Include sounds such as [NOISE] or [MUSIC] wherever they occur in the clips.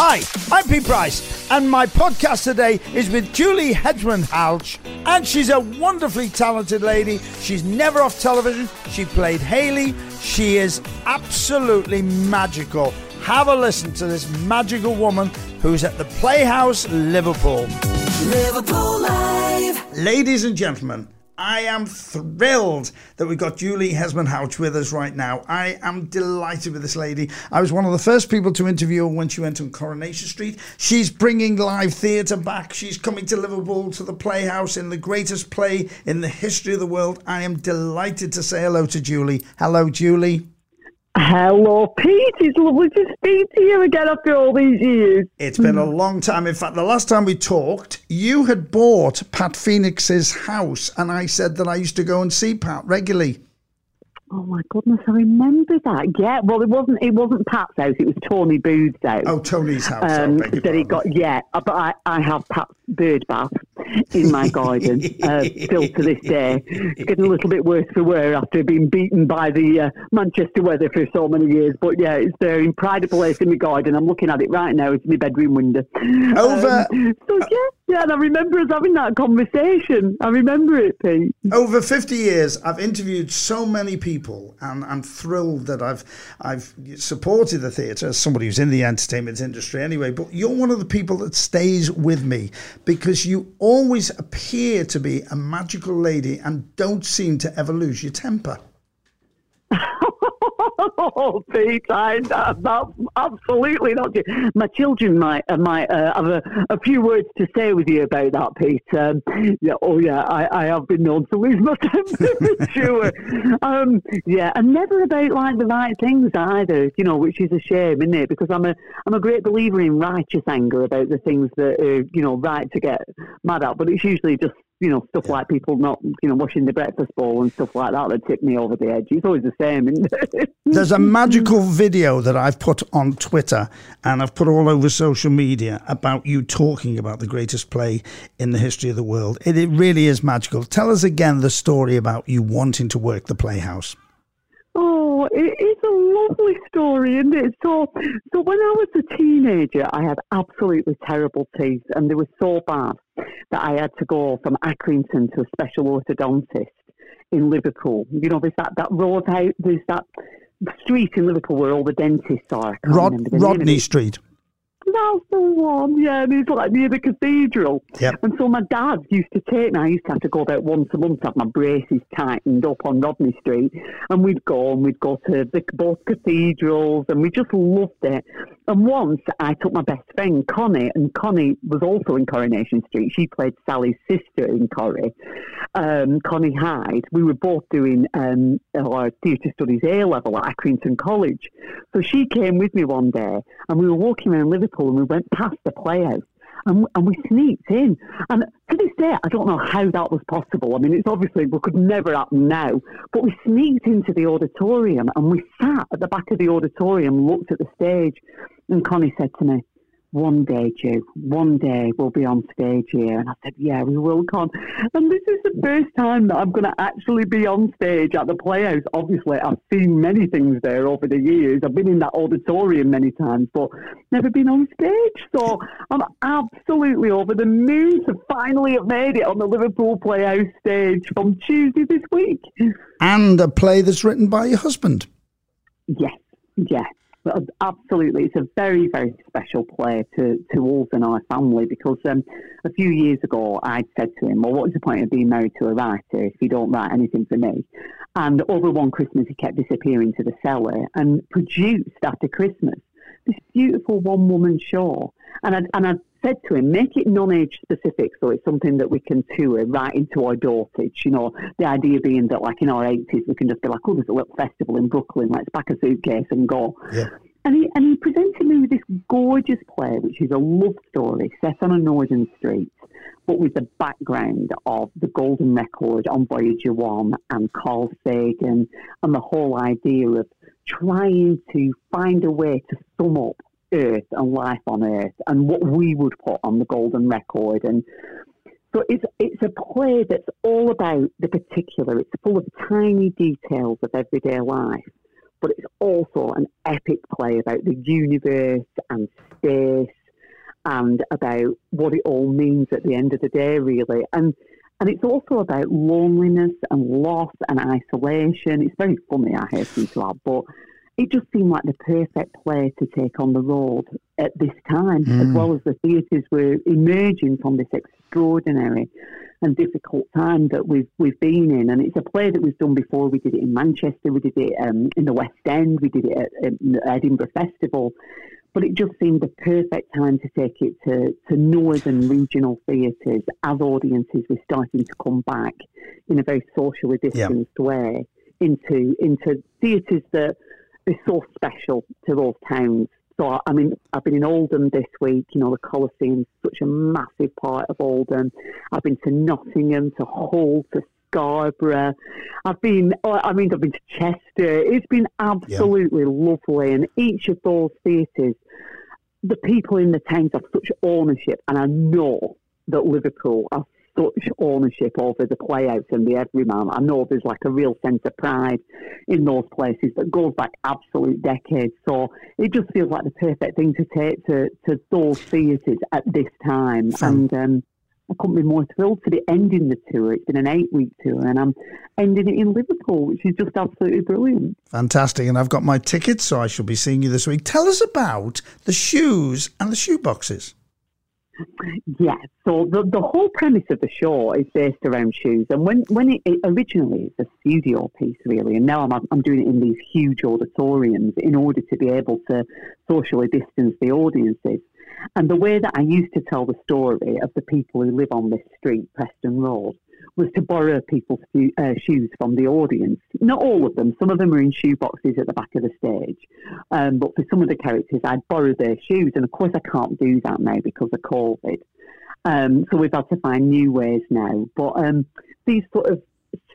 Hi, I'm Pete Price, and my podcast today is with Julie Hesmondhalgh, and she's a wonderfully talented lady. She's never off television. She played Hayley. She is absolutely magical. Have a listen to this magical woman who's at the Playhouse, Liverpool. Liverpool Live. Ladies and gentlemen, I am thrilled that we've got Julie Hesmondhalgh with us right now. I am delighted with this lady. I was one of the first people to interview her when she went on Coronation Street. She's bringing live theatre back. She's coming to Liverpool to the Playhouse in the greatest play in the history of the world. I am delighted to say hello to Julie. Hello, Julie. Hello, Pete. It's lovely to speak to you again after all these years. It's been a long time. In fact, the last time we talked, you had bought Pat Phoenix's house, and I said that I used to go and see Pat regularly. Oh my goodness, I remember that. Yeah, well, it wasn't. It wasn't Pat's house. It was Tony Booth's house. Oh, Tony's house. Um, that he got. Yeah, uh, but I, I have Pat's bird bath in my [LAUGHS] garden uh, still to this day. It's getting a little bit worse for wear after being beaten by the uh, Manchester weather for so many years. But yeah, it's there in pride of place in my garden. I'm looking at it right now. It's my bedroom window. Over. Um, so yeah, yeah, and I remember us having that conversation. I remember it, Pete. Over 50 years, I've interviewed so many people, and I'm thrilled that I've I've supported the theatre as somebody who's in the entertainment industry anyway. But you're one of the people that stays with me because you always appear to be a magical lady and don't seem to ever lose your temper. [LAUGHS] [LAUGHS] oh, Pete, I, that's absolutely not. My children might uh, might uh, have a, a, few words to say with you about that, Pete. Um, yeah, oh yeah, I, I have been known to lose my [LAUGHS] temper sure. Um, yeah, and never about like the right things either. You know, which is a shame, isn't it? Because I'm a I'm a great believer in righteous anger about the things that are you know right to get mad at, but it's usually just you know, stuff yeah. like people not, you know, washing the breakfast bowl and stuff like that that tip me over the edge. It's always the same. [LAUGHS] There's a magical video that I've put on Twitter and I've put all over social media about you talking about the greatest play in the history of the world. It, it really is magical. Tell us again the story about you wanting to work the Playhouse. Oh, it is a lovely story, isn't it? So, so when I was a teenager, I had absolutely terrible teeth, and they were so bad that I had to go from Accrington to a special orthodontist in Liverpool. You know, there's that that road out, there's that street in Liverpool where all the dentists are. Rod, Rodney Street. That's the one, yeah, and it's like near the cathedral. Yep. And so my dad used to take me, I used to have to go about once a month to have my braces tightened up on Rodney Street. And we'd go and we'd go to the, both cathedrals and we just loved it. And once I took my best friend, Connie, and Connie was also in Coronation Street. She played Sally's sister in Corrie, um, Connie Hyde. We were both doing um, our theatre studies A level at Accrington College. So she came with me one day and we were walking around Liverpool and we went past the playhouse and, and we sneaked in. And to this day, I don't know how that was possible. I mean, it's obviously we could never happen now, but we sneaked into the auditorium and we sat at the back of the auditorium, and looked at the stage, and Connie said to me, one day, Joe, one day we'll be on stage here. And I said, yeah, we will, Con. And this is the first time that I'm going to actually be on stage at the Playhouse. Obviously, I've seen many things there over the years. I've been in that auditorium many times, but never been on stage. So I'm absolutely over the moon to finally have made it on the Liverpool Playhouse stage from Tuesday this week. And a play that's written by your husband. Yes, yes absolutely, it's a very, very special play to, to us and our family because um, a few years ago I'd said to him, Well, what's the point of being married to a writer if you don't write anything for me? And over one Christmas, he kept disappearing to the cellar and produced after Christmas this beautiful one woman show. And I, and I said to him, make it non-age specific, so it's something that we can tour right into our dotage. You know, the idea being that, like in our eighties, we can just be like, "Oh, there's a little festival in Brooklyn. Let's pack a suitcase and go." Yeah. And he and he presented me with this gorgeous play, which is a love story set on a northern street, but with the background of the Golden Record on Voyager One and Carl Sagan, and the whole idea of trying to find a way to sum up Earth and life on Earth and what we would put on the golden record. And so it's it's a play that's all about the particular. It's full of tiny details of everyday life, but it's also an epic play about the universe and space and about what it all means at the end of the day, really. And and it's also about loneliness and loss and isolation. It's very funny, I hasten to add, but it just seemed like the perfect play to take on the road at this time, mm. as well as the theatres were emerging from this extraordinary and difficult time that we've we've been in. And it's a play that we've done before. We did it in Manchester, we did it um, in the West End, we did it at, at the Edinburgh Festival. But it just seemed the perfect time to take it to, to northern regional theatres as audiences were starting to come back in a very socially distanced yeah. way into into theatres that are so special to those towns. So I mean, I've been in Oldham this week. You know, the Coliseum's such a massive part of Oldham. I've been to Nottingham, to Hull, to Scarborough. I've been, oh, I mean, I've been to Chester. It's been absolutely yeah. lovely. And each of those theatres, the people in the towns have such ownership. And I know that Liverpool such ownership over the Playhouse and the everyman. I know there's like a real sense of pride in those places that goes back absolute decades. So it just feels like the perfect thing to take to, to those theatres at this time. And um, I couldn't be more thrilled to be ending the tour. It's been an eight week tour and I'm ending it in Liverpool, which is just absolutely brilliant. Fantastic. And I've got my tickets, so I shall be seeing you this week. Tell us about the shoes and the shoe boxes. Yeah, so the, the whole premise of the show is based around shoes. And when, when it, it originally it's a studio piece, really, and now I'm, I'm doing it in these huge auditoriums in order to be able to socially distance the audiences. And the way that I used to tell the story of the people who live on this street, Preston Road, was to borrow people's uh, shoes from the audience. Not all of them. Some of them are in shoe boxes at the back of the stage. Um, but for some of the characters, I'd borrow their shoes. And of course, I can't do that now because of COVID. Um, so we've had to find new ways now. But um, these sort of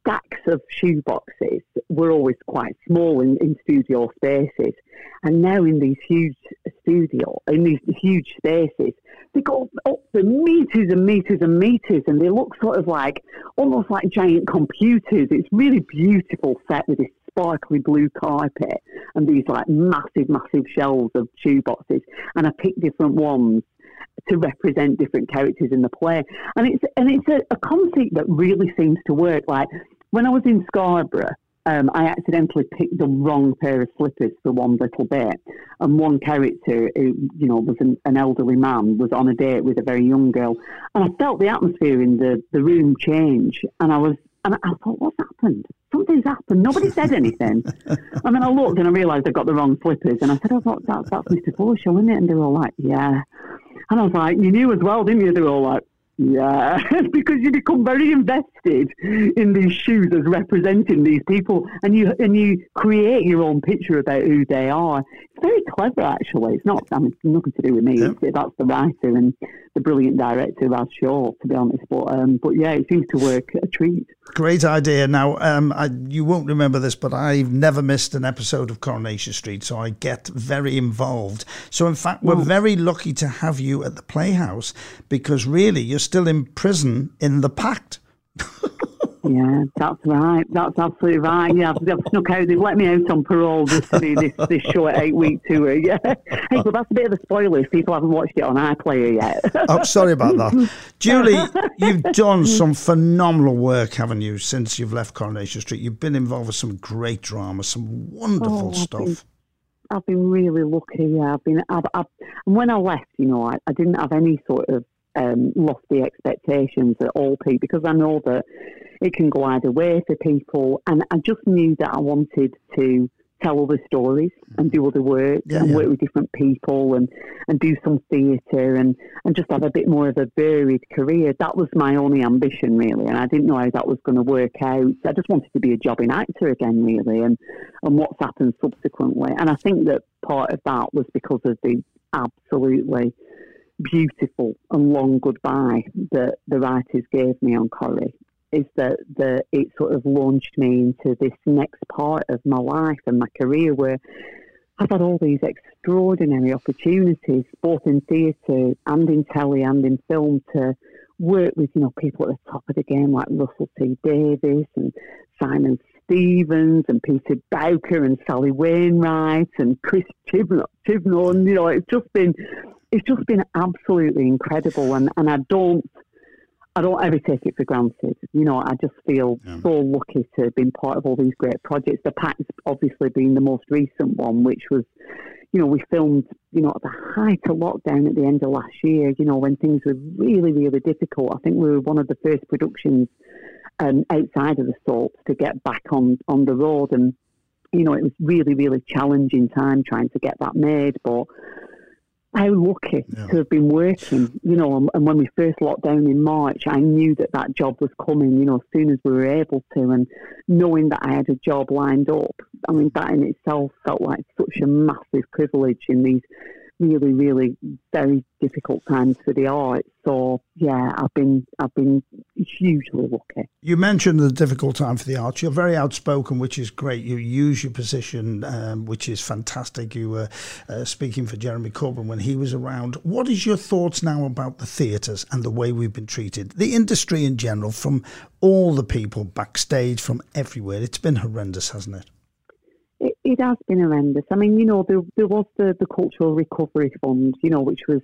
stacks of shoe boxes were always quite small in, in studio spaces. And now in these huge studio, in these huge spaces, they go up for meters and meters and meters, and they look sort of like almost like giant computers. It's really beautiful set with this sparkly blue carpet and these like massive, massive shelves of shoe boxes. And I picked different ones to represent different characters in the play. And it's and it's a, a concept that really seems to work. Like when I was in Scarborough, um, I accidentally picked the wrong pair of slippers for one little bit, and one character, who, you know, was an, an, elderly man, was on a date with a very young girl, and I felt the atmosphere in the, the room change, and I was, and I thought, what's happened? Something's happened. Nobody said anything, [LAUGHS] and then I looked and I realised I got the wrong slippers, and I said, oh, that's that's, that's Mr. Forshaw, isn't it? And they were all like, yeah, and I was like, you knew as well, didn't you? They were all like, yeah, [LAUGHS] because you become very invested in these shoes as representing these people, and you and you create your own picture about who they are. It's very clever, actually. It's not I mean, nothing to do with me. Yeah. That's the writer and the brilliant director, Raz Shaw, to be honest. But um, but yeah, it seems to work a treat. Great idea. Now, um, I, you won't remember this, but I've never missed an episode of Coronation Street, so I get very involved. So, in fact, we're very lucky to have you at the Playhouse because really you're still in prison in the Pact. [LAUGHS] Yeah, that's right. That's absolutely right. Yeah, I've, I've snuck out. They've let me out on parole just to this this, this short eight week tour. Uh, [LAUGHS] yeah. Hey, but that's a bit of a spoiler if people haven't watched it on iPlayer yet. oh, sorry about that. [LAUGHS] Julie, you've done some phenomenal work, haven't you, since you've left Coronation Street? You've been involved with some great drama, some wonderful oh, stuff. I've been really lucky. Yeah, I've been. I've, I've, and when I left, you know, I, I didn't have any sort of um, lofty expectations at all, Pete, because I know that it can go either way for people. And I just knew that I wanted to tell other stories and do other work yeah, and yeah. work with different people and, and do some theatre and, and just have a bit more of a varied career. That was my only ambition, really. And I didn't know how that was going to work out. I just wanted to be a jobbing actor again, really, and, and what's happened subsequently. And I think that part of that was because of the absolutely beautiful and long goodbye that the writers gave me on Corrie is that the it sort of launched me into this next part of my life and my career where I've had all these extraordinary opportunities, both in theatre and in telly and in film, to work with you know people at the top of the game like Russell T Davies and Simon Stephens and Peter Bowker and Sally Wainwright and Chris Chibnall. Chibnall. You know, it's just been it's just been absolutely incredible, and, and I don't I don't ever take it for granted. You know, I just feel yeah. so lucky to have been part of all these great projects. The Pact obviously being the most recent one, which was, you know, we filmed, you know, at the height of lockdown at the end of last year, you know, when things were really, really difficult. I think we were one of the first productions um, outside of the Salts to get back on, on the road. And, you know, it was really, really challenging time trying to get that made. But how lucky yeah. to have been working, you know, and, and, when we first locked down in March, I knew that that job was coming, you know, as soon as we were able to, and knowing that I had a job lined up, I mean, that in itself felt like such a massive privilege in these really, really very difficult times for the arts. So yeah, I've been I've been hugely lucky. You mentioned the difficult time for the arts. You're very outspoken, which is great. You use your position, um, which is fantastic. You were uh, speaking for Jeremy Corbyn when he was around. What is your thoughts now about the theatres and the way we've been treated, the industry in general, from all the people backstage, from everywhere? It's been horrendous, hasn't it? It, has been horrendous. I mean, you know, there, there was the, the Cultural Recovery Fund, you know, which was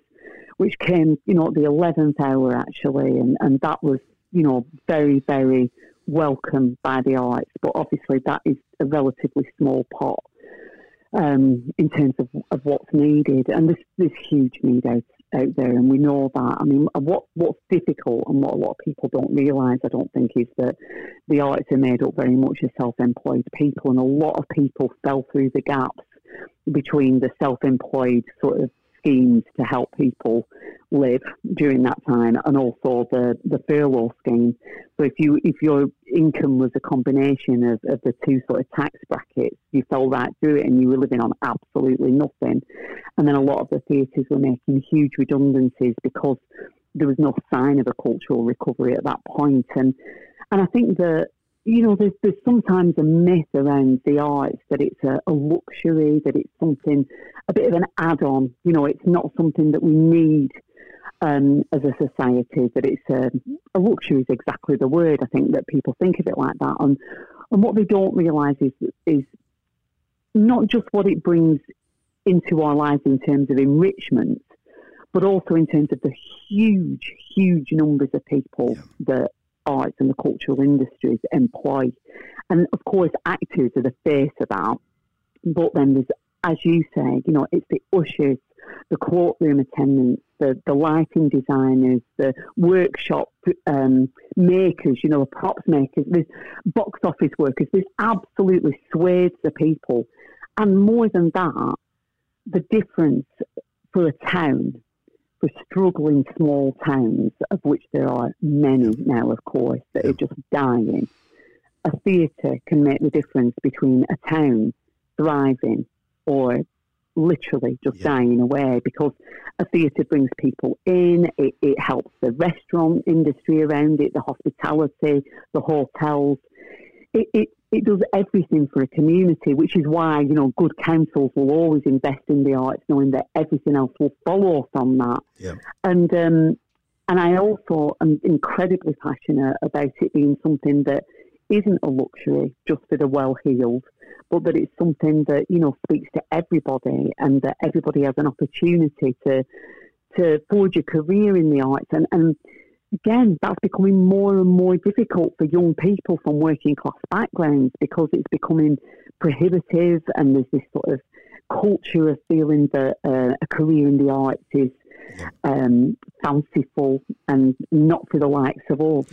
which came, you know, at the eleventh hour actually, and, and that was, you know, very very welcome by the arts. But obviously, that is a relatively small pot um, in terms of, of what's needed, and there's there's huge need out out there, and we know that. I mean, what what's difficult and what a lot of people don't realise, I don't think, is that the arts are made up very much of self-employed people, and a lot of people fell through the gaps between the self-employed sort of schemes to help people live during that time, and also the, the furlough scheme. So if you if your income was a combination of, of the two sort of tax brackets, you fell right through it, and you were living on absolutely nothing. And then a lot of the theatres were making huge redundancies because there was no sign of a cultural recovery at that point. And and I think that you know, there's, there's sometimes a myth around the arts that it's a, a, luxury, that it's something, a bit of an add on. You know, it's not something that we need um, as a society, that it's a, a, luxury is exactly the word. I think that people think of it like that. And, and what they don't realise is, is not just what it brings into our lives in terms of enrichment, but also in terms of the huge, huge numbers of people yeah. that arts and the cultural industries employ. And of course, actors are the face of that. But then there's, as you say, you know, it's the ushers, the courtroom attendants, the, the lighting designers, the workshop um, makers, you know, the props makers, there's box office workers. There's absolutely swathes of people. And more than that, the difference for a town for struggling small towns, of which there are many now, of course, that are just dying, a theatre can make the difference between a town thriving or literally just yeah. dying away because a theatre brings people in, it, it helps the restaurant industry around it, the hospitality, the hotels. It, it, it does everything for a community, which is why, you know, good councils will always invest in the arts, knowing that everything else will follow from that. Yeah. And um, and I also am incredibly passionate about it being something that isn't a luxury just for the well-heeled, but that it's something that you know speaks to everybody, and that everybody has an opportunity to to forge a career in the arts. And and again, that's becoming more and more difficult for young people from working class backgrounds because it's becoming prohibitive and there's this sort of culture of feeling that uh, a career in the arts is um, fanciful and not for the likes of us,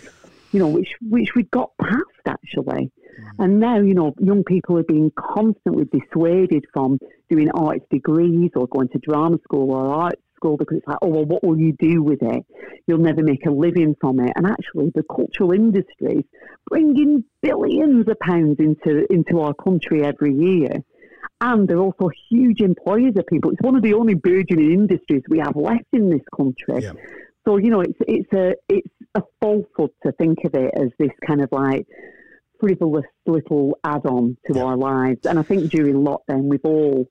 you know, which, which we got past actually. Mm. And now, you know, young people are being constantly dissuaded from doing arts degrees or going to drama school or art school because it's like, oh, well, what will you do with it? You'll never make a living from it. And actually, the cultural industries bring in billions of pounds into, into our country every year. And they're also huge employers of people. It's one of the only burgeoning industries we have left in this country. Yeah. So you know, it's it's a it's a falsehood to think of it as this kind of like frivolous little add-on to yeah. our lives. And I think during lockdown, we've all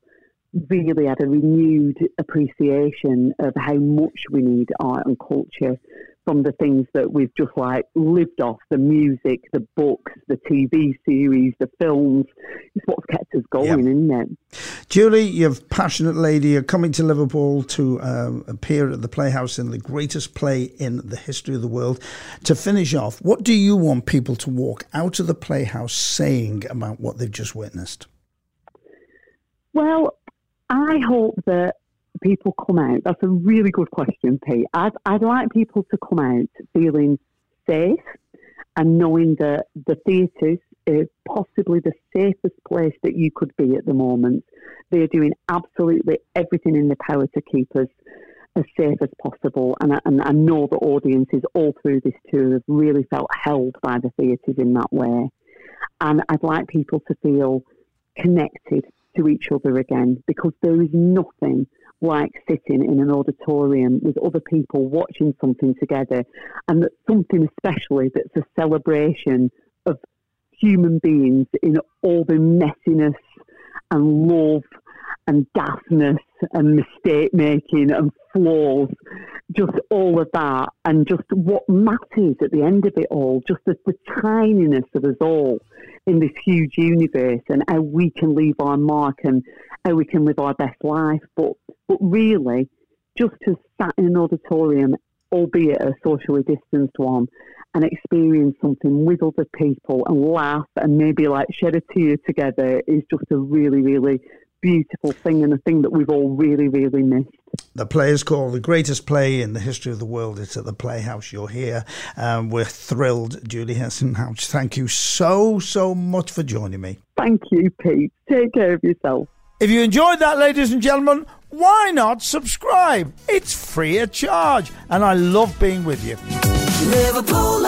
really had a renewed appreciation of how much we need art and culture from the things that we've just like lived off the music, the books, the TV series, the films. It's what's kept us going, yep. isn't it? Julie, you're a passionate lady. You're coming to Liverpool to um, appear at the Playhouse in the greatest play in the history of the world. To finish off, what do you want people to walk out of the Playhouse saying about what they've just witnessed? Well, I hope that people come out? That's a really good question, Pete. I'd, I'd like people to come out feeling safe and knowing that the theatres is possibly the safest place that you could be at the moment. They're doing absolutely everything in their power to keep us as safe as possible. And I, and I know the audiences all through this tour have really felt held by the theatres in that way. And I'd like people to feel connected to each other again because there is nothing like sitting in an auditorium with other people watching something together. And that something especially that's a celebration of human beings in all the messiness and love and daftness and mistake making and flaws, just all of that, and just what matters at the end of it all, just the, the tininess of us all in this huge universe and how we can leave our mark and how we can live our best life. But but really, just to sat in an auditorium, albeit a socially distanced one, and experience something with other people and laugh and maybe like shed a tear together is just a really, really beautiful thing and a thing that we've all really, really missed. The play is called The Greatest Play in the History of the World. It's at the Playhouse. You're here. Um, we're thrilled. Julie Hesmondhalgh, thank you so, so much for joining me. Thank you, Pete. Take care of yourself. If you enjoyed that, ladies and gentlemen, why not subscribe? It's free of charge, and I love being with you. Liverpool Live.